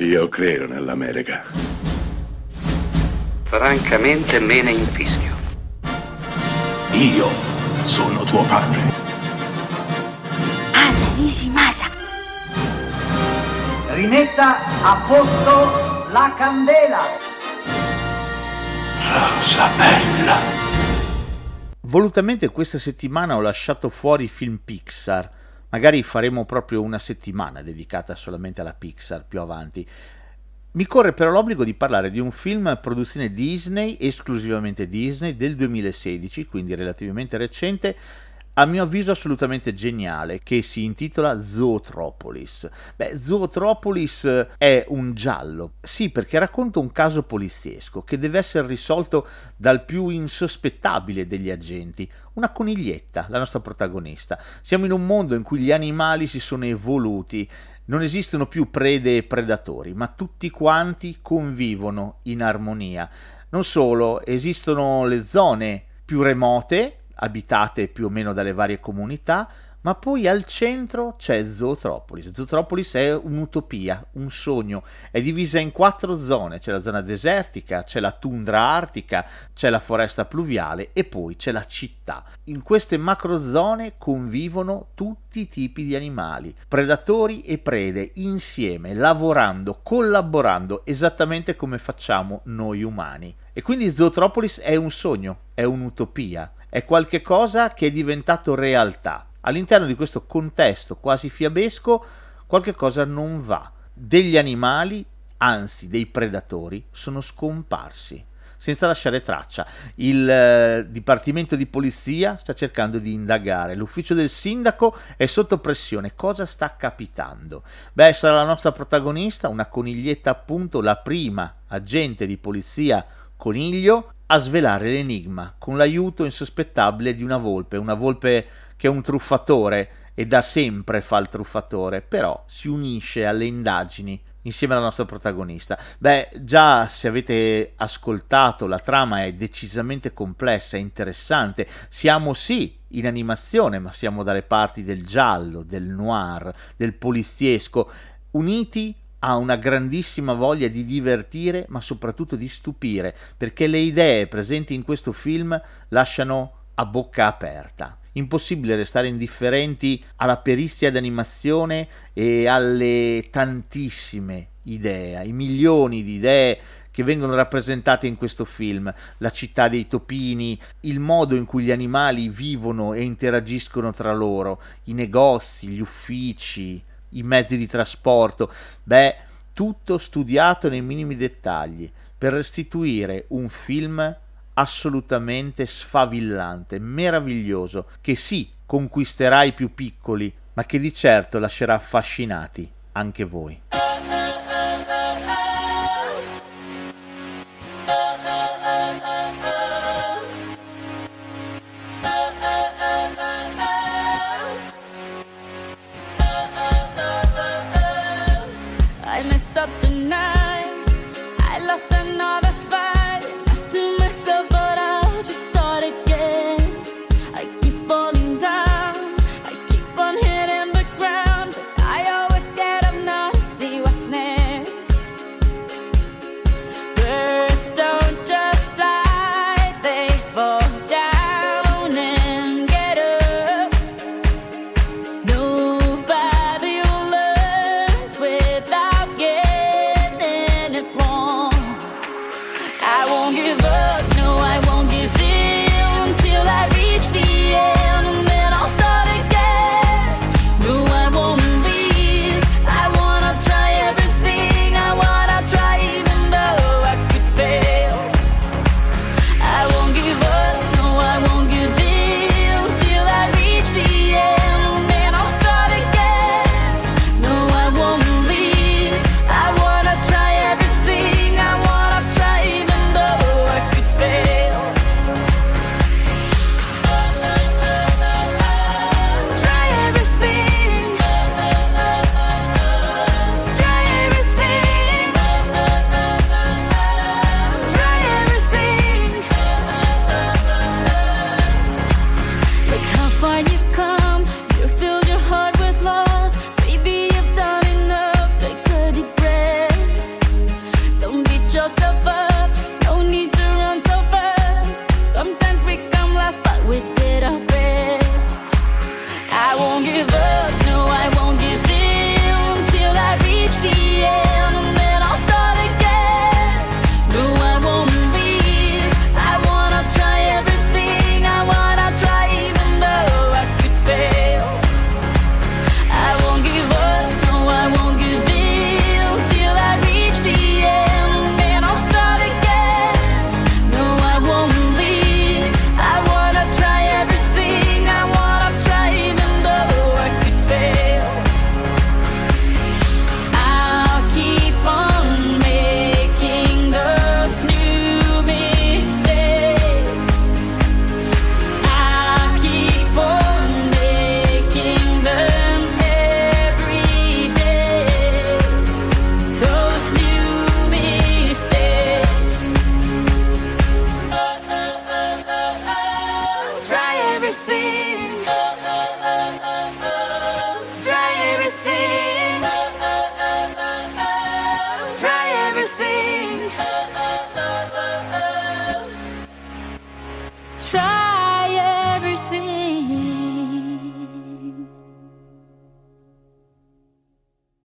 Io credo nell'America. Francamente me ne infischio. Io sono tuo padre. Anna Nishimasa. Rimetta a posto la candela. Rosa bella. Volutamente questa settimana ho lasciato fuori i film Pixar. Magari faremo proprio una settimana dedicata solamente alla Pixar più avanti. Mi corre però l'obbligo di parlare di un film produzione Disney, esclusivamente Disney, del 2016, quindi relativamente recente, a mio avviso assolutamente geniale, che si intitola Zootropolis. Beh, Zootropolis è un giallo, sì, perché racconta un caso poliziesco che deve essere risolto dal più insospettabile degli agenti, una coniglietta, la nostra protagonista. Siamo in un mondo in cui gli animali si sono evoluti non esistono più prede e predatori, ma tutti quanti convivono in armonia. Non solo, esistono le zone più remote, abitate più o meno dalle varie comunità, ma poi al centro c'è Zootropolis. Zootropolis è un'utopia, un sogno, è divisa in quattro zone, c'è la zona desertica, c'è la tundra artica, c'è la foresta pluviale e poi c'è la città. In queste macrozone convivono tutti i tipi di animali, predatori e prede, insieme, lavorando, collaborando, esattamente come facciamo noi umani. E quindi Zootropolis è un sogno, è un'utopia, è qualcosa che è diventato realtà all'interno di questo contesto quasi fiabesco qualche cosa non va. Degli animali, anzi dei predatori, sono scomparsi senza lasciare traccia. Il eh, Dipartimento di Polizia sta cercando di indagare, l'ufficio del sindaco è sotto pressione. Cosa sta capitando? Beh, sarà la nostra protagonista, una coniglietta appunto, la prima agente di polizia coniglio, a svelare l'enigma con l'aiuto insospettabile di una volpe, una volpe che è un truffatore e da sempre fa il truffatore, però si unisce alle indagini insieme alla nostra protagonista. Beh, già se avete ascoltato, la trama è decisamente complessa e interessante. Siamo sì in animazione, ma siamo dalle parti del giallo, del noir, del poliziesco, uniti a una grandissima voglia di divertire, ma soprattutto di stupire, perché le idee presenti in questo film lasciano a bocca aperta. Impossibile restare indifferenti alla perizia d'animazione e alle tantissime idee, ai milioni di idee che vengono rappresentate in questo film, la città dei topini, il modo in cui gli animali vivono e interagiscono tra loro, i negozi, gli uffici, i mezzi di trasporto, beh, tutto studiato nei minimi dettagli per restituire un film assolutamente sfavillante, meraviglioso, che sì, conquisterà i più piccoli, ma che di certo lascerà affascinati anche voi. Tonight. I lost another. don't give up.